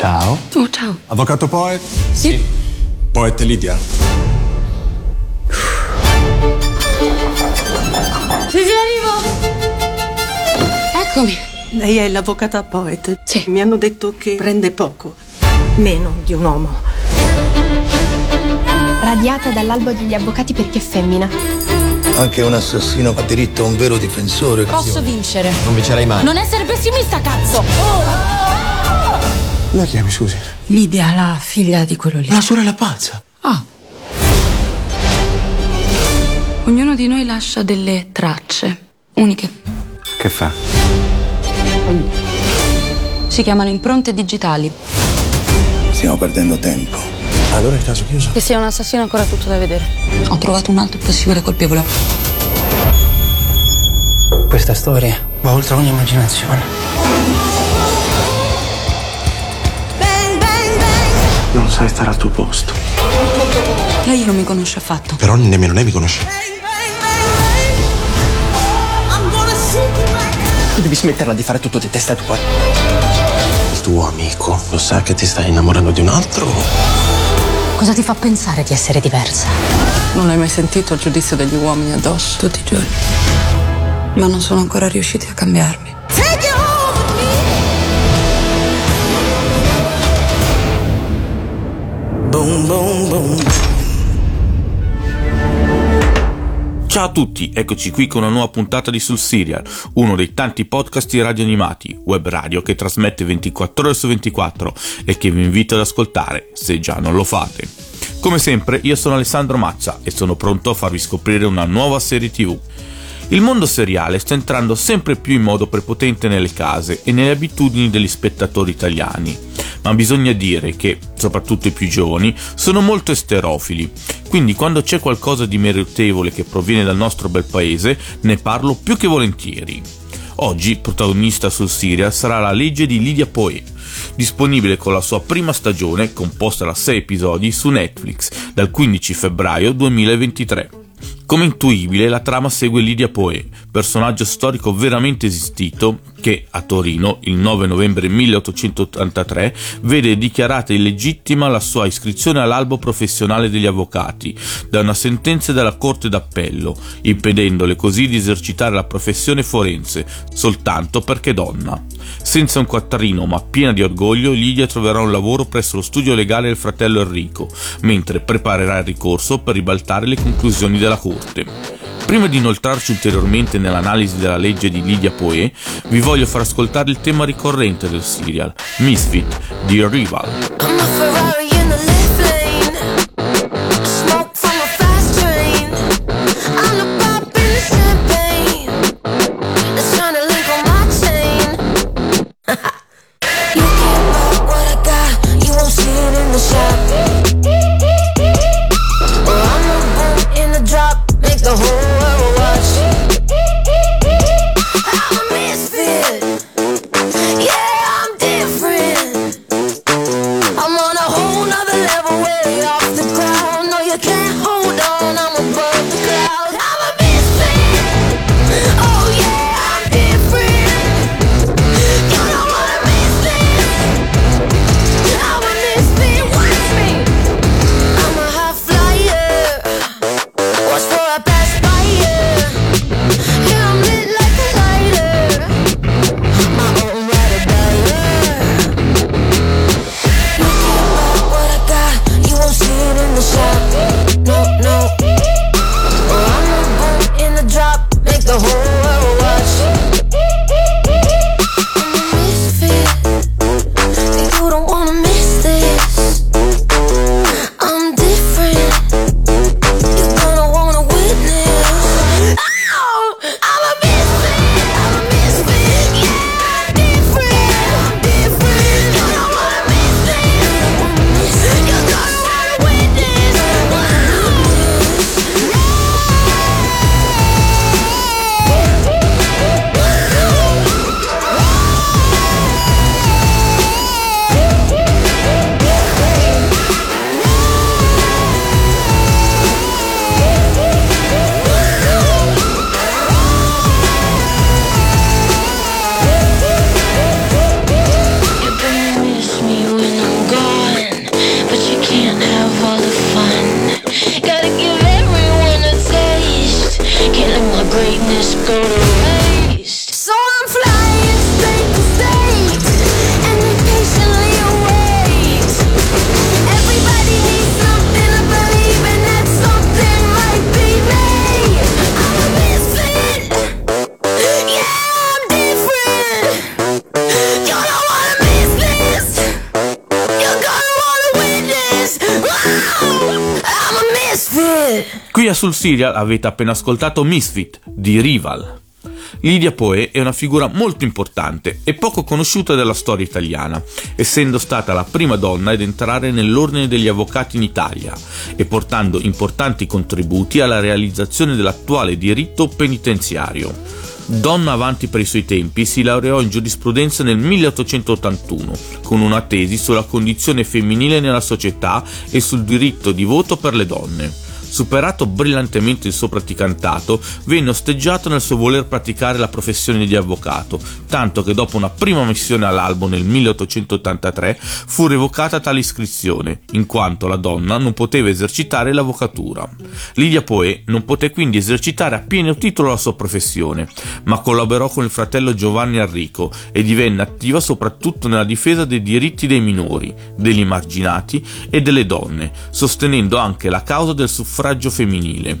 Ciao. Oh, ciao. Avvocato Poet? Sì. Poet Lidia? Sì, sì, arrivo. Eccomi. Lei è l'avvocata Poet. Sì. Mi hanno detto che prende poco. Meno di un uomo. Radiata dall'albo degli avvocati perché è femmina. Anche un assassino ha diritto a un vero difensore. Posso vincere. Non vincerai mai. Non essere pessimista, cazzo. La chiami, scusi? Lidia, la figlia di quello lì. La sorella pazza. Ah. Ognuno di noi lascia delle tracce uniche. Che fa? Si chiamano impronte digitali. Stiamo perdendo tempo. Allora il caso chiuso? Che sia un assassino ancora tutto da vedere. Ho trovato un altro possibile colpevole. Questa storia va oltre ogni immaginazione. Non sai stare al tuo posto. Lei non mi conosce affatto. Però nemmeno lei mi conosce. Tu devi smetterla di fare tutto di testa tua. Il tuo amico lo sa che ti stai innamorando di un altro? Cosa ti fa pensare di essere diversa? Non hai mai sentito il giudizio degli uomini addosso? Tutti i giorni. Ma non sono ancora riusciti a cambiarmi. Boom, boom, boom. Ciao a tutti, eccoci qui con una nuova puntata di Sul Serial, uno dei tanti podcast di radio animati, web radio che trasmette 24 ore su 24 e che vi invito ad ascoltare, se già non lo fate. Come sempre, io sono Alessandro Mazza e sono pronto a farvi scoprire una nuova serie TV. Il mondo seriale sta entrando sempre più in modo prepotente nelle case e nelle abitudini degli spettatori italiani, ma bisogna dire che, soprattutto i più giovani, sono molto esterofili, quindi quando c'è qualcosa di meritevole che proviene dal nostro bel paese, ne parlo più che volentieri. Oggi protagonista sul Siria sarà la legge di Lydia Poe, disponibile con la sua prima stagione, composta da 6 episodi, su Netflix dal 15 febbraio 2023. Come intuibile, la trama segue Lydia Poe, personaggio storico veramente esistito che, a Torino, il 9 novembre 1883, vede dichiarata illegittima la sua iscrizione all'albo professionale degli avvocati da una sentenza della Corte d'Appello, impedendole così di esercitare la professione forense soltanto perché donna. Senza un quattrino ma piena di orgoglio, Lydia troverà un lavoro presso lo studio legale del fratello Enrico, mentre preparerà il ricorso per ribaltare le conclusioni della Corte. Prima di inoltrarci ulteriormente nell'analisi della legge di Lydia Poe, vi voglio far ascoltare il tema ricorrente del serial, Misfit di Rival. Sul Serial avete appena ascoltato Misfit di Rival. Lidia Poe è una figura molto importante e poco conosciuta della storia italiana, essendo stata la prima donna ad entrare nell'ordine degli avvocati in Italia e portando importanti contributi alla realizzazione dell'attuale diritto penitenziario. Donna avanti per i suoi tempi, si laureò in giurisprudenza nel 1881 con una tesi sulla condizione femminile nella società e sul diritto di voto per le donne. Superato brillantemente il suo praticantato, venne osteggiato nel suo voler praticare la professione di avvocato, tanto che dopo una prima missione all'albo nel 1883 fu revocata tale iscrizione, in quanto la donna non poteva esercitare l'avvocatura. Lidia Poe non poté quindi esercitare a pieno titolo la sua professione, ma collaborò con il fratello Giovanni Arrico e divenne attiva soprattutto nella difesa dei diritti dei minori, degli emarginati e delle donne, sostenendo anche la causa del suffragio femminile.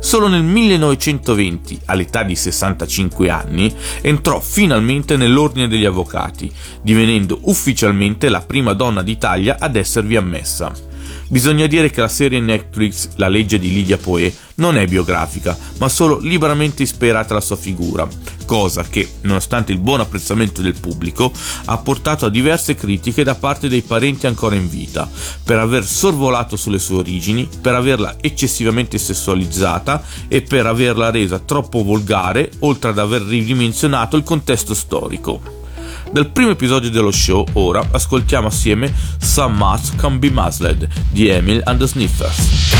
Solo nel 1920, all'età di 65 anni, entrò finalmente nell'ordine degli avvocati, divenendo ufficialmente la prima donna d'Italia ad esservi ammessa. Bisogna dire che la serie Netflix La legge di Lidia Poe non è biografica, ma solo liberamente ispirata alla sua figura, cosa che, nonostante il buon apprezzamento del pubblico, ha portato a diverse critiche da parte dei parenti ancora in vita, per aver sorvolato sulle sue origini, per averla eccessivamente sessualizzata e per averla resa troppo volgare, oltre ad aver ridimensionato il contesto storico. Dal primo episodio dello show, ora ascoltiamo assieme Some Must Can Be Muzzled di Emil and the Sniffers.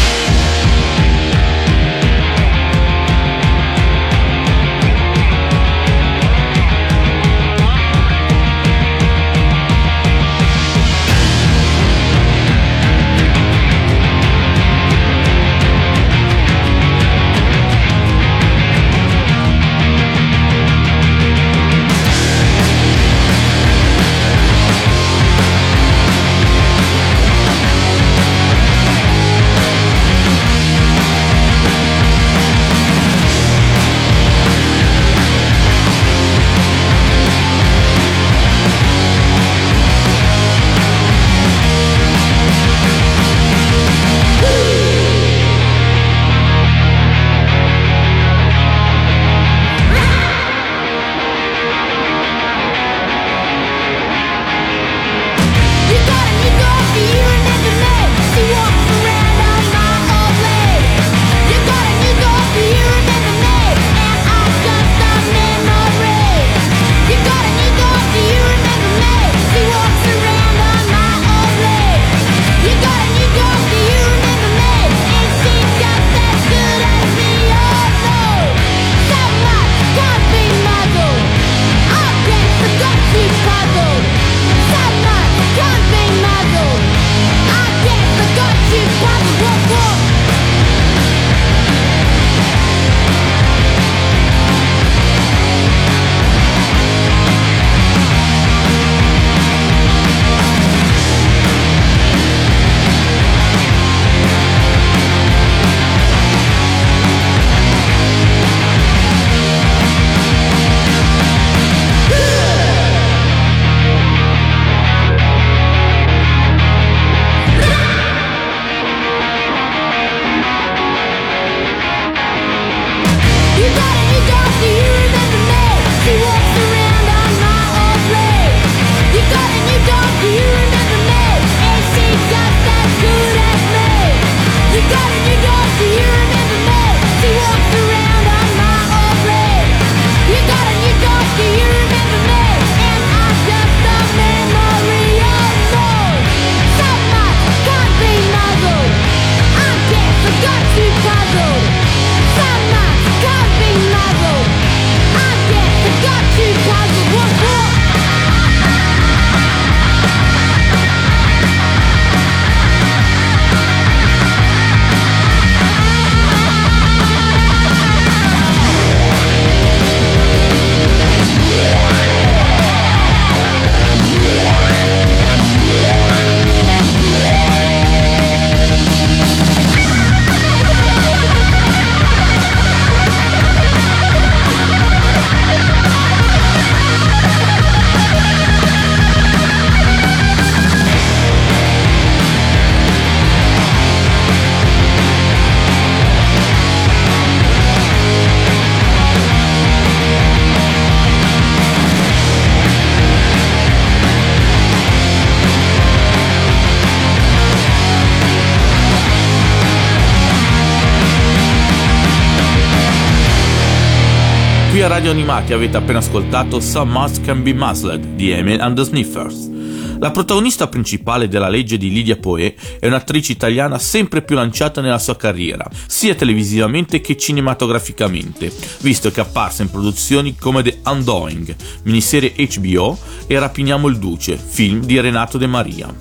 Radio Animati avete appena ascoltato Some Must Can Be Musled di Emil and the Sniffers. La protagonista principale della legge di Lydia Poe è un'attrice italiana sempre più lanciata nella sua carriera, sia televisivamente che cinematograficamente, visto che è apparsa in produzioni come The Undoing, miniserie HBO, e Rapiniamo il Duce, film di Renato De Maria.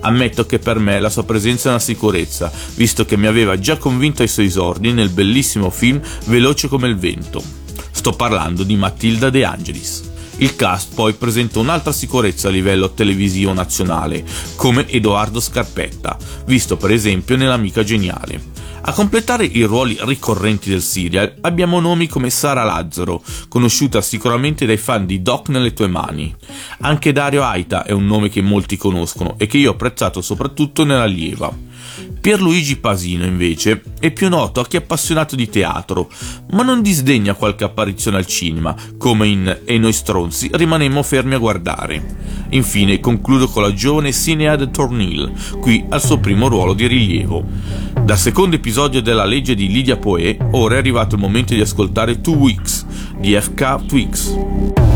Ammetto che per me la sua presenza è una sicurezza, visto che mi aveva già convinto ai suoi esordi nel bellissimo film Veloce come il vento. Sto parlando di Matilda De Angelis. Il cast poi presenta un'altra sicurezza a livello televisivo nazionale, come Edoardo Scarpetta, visto per esempio nell'Amica Geniale. A completare i ruoli ricorrenti del serial abbiamo nomi come Sara Lazzaro, conosciuta sicuramente dai fan di Doc nelle tue mani. Anche Dario Aita è un nome che molti conoscono e che io ho apprezzato soprattutto nella Lieva. Pierluigi Pasino, invece, è più noto a chi è appassionato di teatro, ma non disdegna qualche apparizione al cinema, come in E noi stronzi rimanemmo fermi a guardare. Infine concludo con la giovane Sinead Tornil, qui al suo primo ruolo di rilievo. Dal secondo episodio della legge di Lydia Poe, ora è arrivato il momento di ascoltare Two Weeks di FK Twix.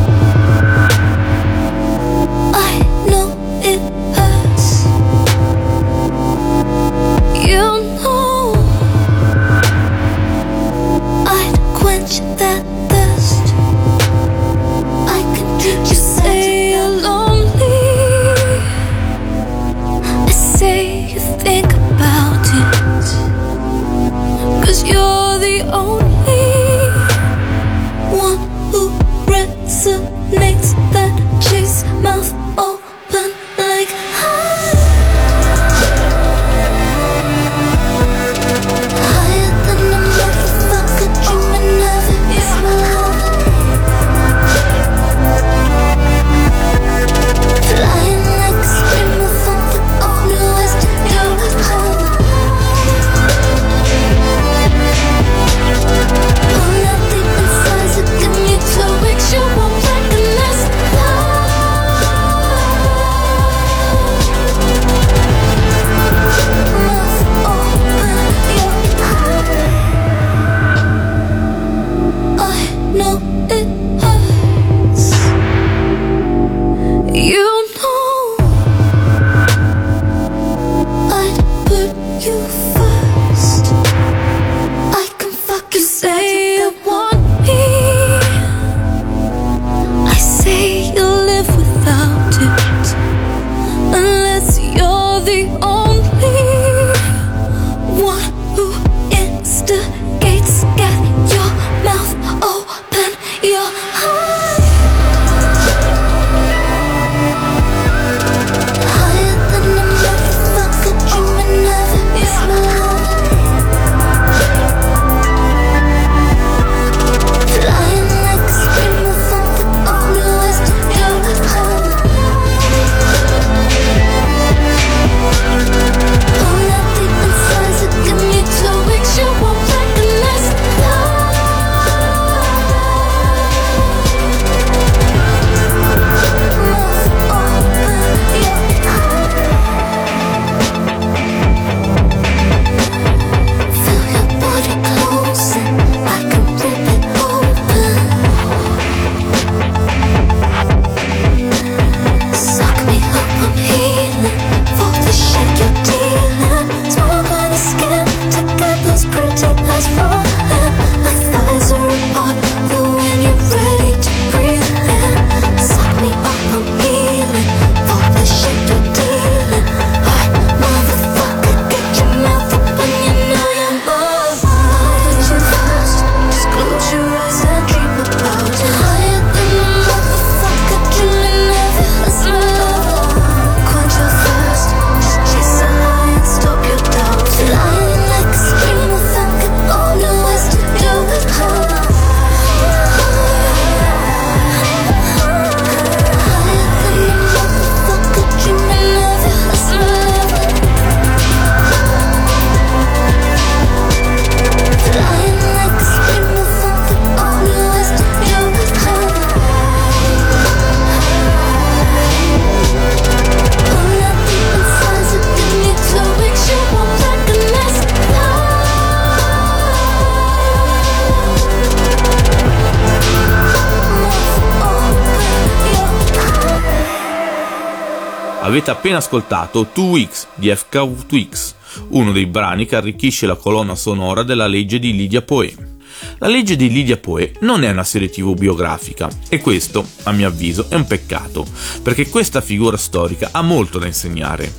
Avete appena ascoltato Two Weeks di FK Twix, uno dei brani che arricchisce la colonna sonora della legge di Lydia Poe. La legge di Lydia Poe non è una serie tv biografica e questo, a mio avviso, è un peccato, perché questa figura storica ha molto da insegnare.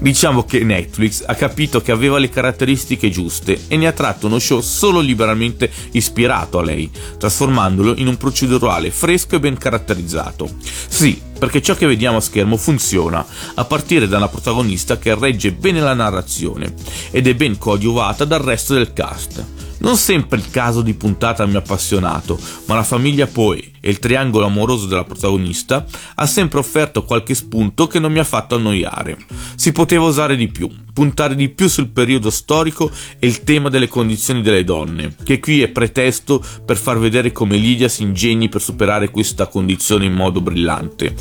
Diciamo che Netflix ha capito che aveva le caratteristiche giuste e ne ha tratto uno show solo liberamente ispirato a lei, trasformandolo in un procedurale fresco e ben caratterizzato. Sì, perché ciò che vediamo a schermo funziona, a partire da una protagonista che regge bene la narrazione ed è ben coadiuvata dal resto del cast. Non sempre il caso di puntata mi ha appassionato, ma la famiglia Poe e il triangolo amoroso della protagonista ha sempre offerto qualche spunto che non mi ha fatto annoiare. Si poteva usare di più, puntare di più sul periodo storico e il tema delle condizioni delle donne, che qui è pretesto per far vedere come Lydia si ingegni per superare questa condizione in modo brillante.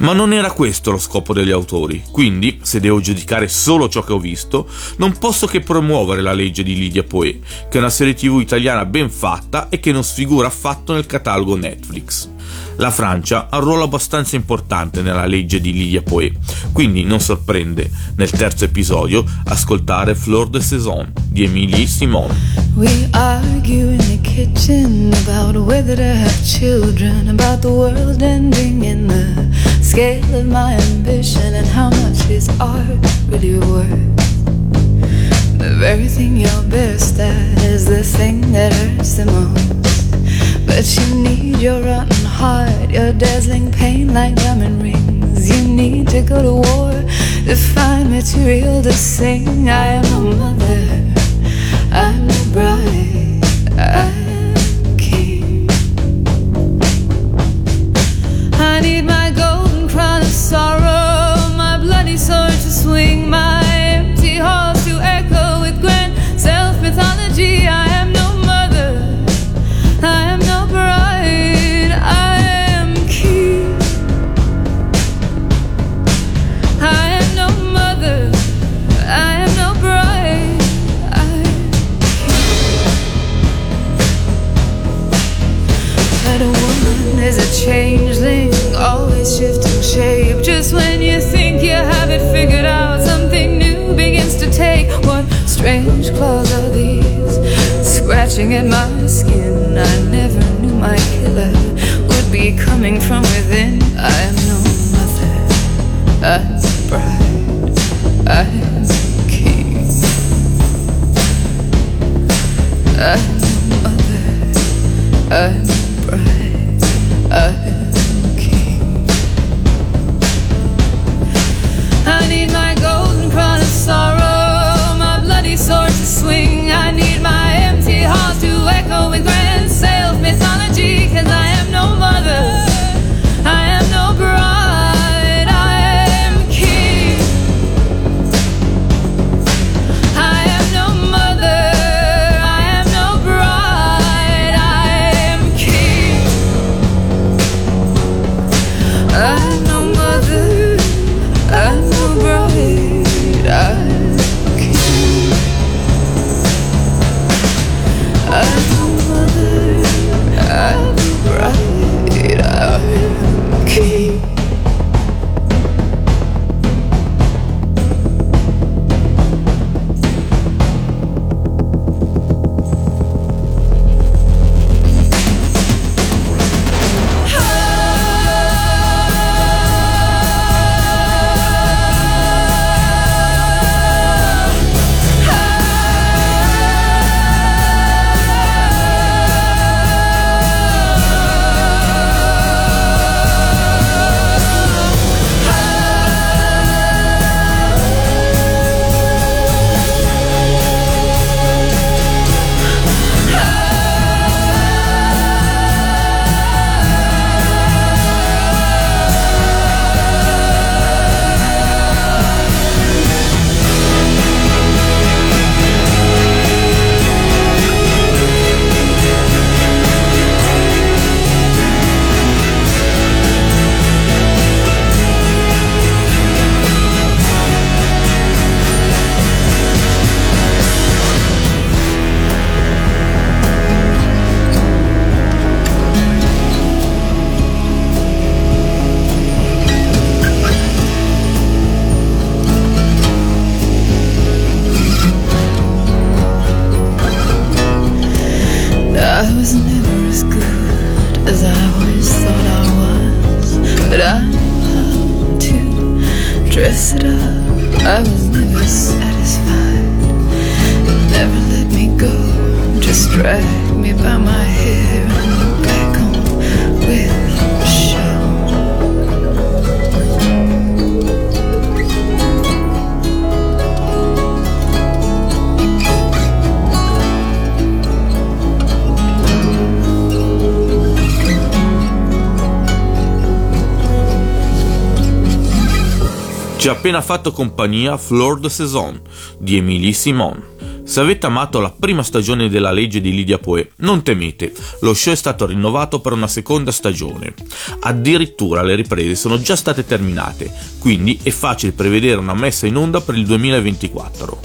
Ma non era questo lo scopo degli autori, quindi, se devo giudicare solo ciò che ho visto, non posso che promuovere la legge di Lydia Poe, che è una serie tv italiana ben fatta e che non sfigura affatto nel catalogo Netflix. La Francia ha un ruolo abbastanza importante nella legge di Lydia Poe, quindi non sorprende nel terzo episodio ascoltare Fleur de Saison di Emilie Simon. We argue in the kitchen about whether to have children, about the world ending in the scale of my ambition and how much is art really worth. The very thing you're best at is the thing that hurts the most. But you need your rotten heart, your dazzling pain like diamond rings. You need to go to war to find material to sing. I am a mother, I'm a bride, I'm a king. I need my golden crown of sorrow, my bloody sword to swing, my Ci ha appena fatto compagnia Fleur de Saison di Émilie Simon. Se avete amato la prima stagione della legge di Lydia Poe, non temete, lo show è stato rinnovato per una seconda stagione. Addirittura le riprese sono già state terminate, quindi è facile prevedere una messa in onda per il 2024.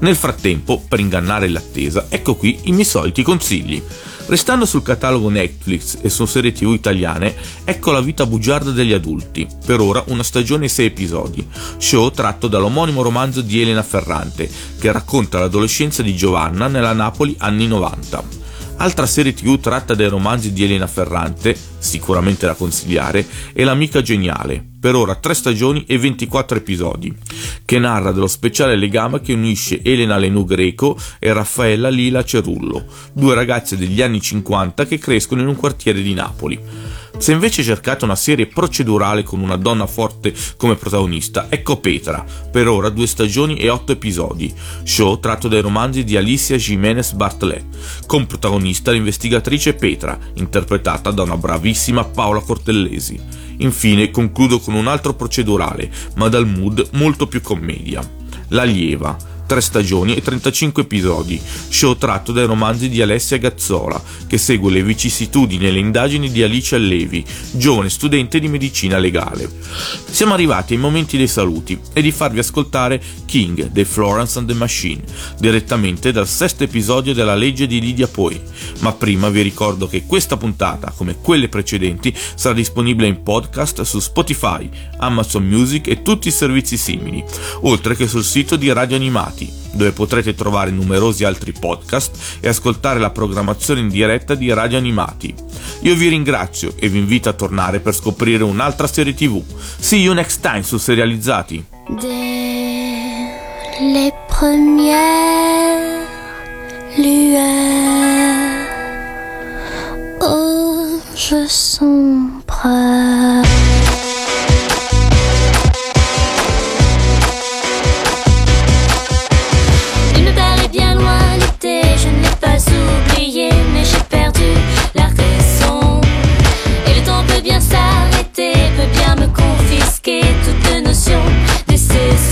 Nel frattempo, per ingannare l'attesa, ecco qui i miei soliti consigli. Restando sul catalogo Netflix e su serie tv italiane, ecco la vita bugiarda degli adulti, per ora una stagione e sei episodi, show tratto dall'omonimo romanzo di Elena Ferrante, che racconta l'adolescenza di Giovanna nella Napoli anni 90. Altra serie tv tratta dai romanzi di Elena Ferrante, sicuramente da consigliare, è L'amica geniale, per ora 3 stagioni e 24 episodi, che narra dello speciale legame che unisce Elena Lenù Greco e Raffaella Lila Cerullo, due ragazze degli anni 50 che crescono in un quartiere di Napoli. Se invece cercate una serie procedurale con una donna forte come protagonista, ecco Petra, per ora due stagioni e otto episodi, show tratto dai romanzi di Alicia Jiménez Bartlett, con protagonista l'investigatrice Petra, interpretata da una bravissima Paola Cortellesi. Infine concludo con un altro procedurale, ma dal mood molto più commedia. L'allieva, 3 stagioni e 35 episodi, show tratto dai romanzi di Alessia Gazzola, che segue le vicissitudini e le indagini di Alice Allevi, giovane studente di medicina legale. Siamo arrivati ai momenti dei saluti e di farvi ascoltare King dei Florence and the Machine, direttamente dal sesto episodio della legge di Lydia Poi. Ma prima vi ricordo che questa puntata, come quelle precedenti, sarà disponibile in podcast su Spotify, Amazon Music e tutti i servizi simili, oltre che sul sito di Radio Animati dove potrete trovare numerosi altri podcast e ascoltare la programmazione in diretta di Radio Animati. Io vi ringrazio e vi invito a tornare per scoprire un'altra serie TV. See you next time su Serializzati. Lueurs, oh, je sombre. démasquer toute notion de ces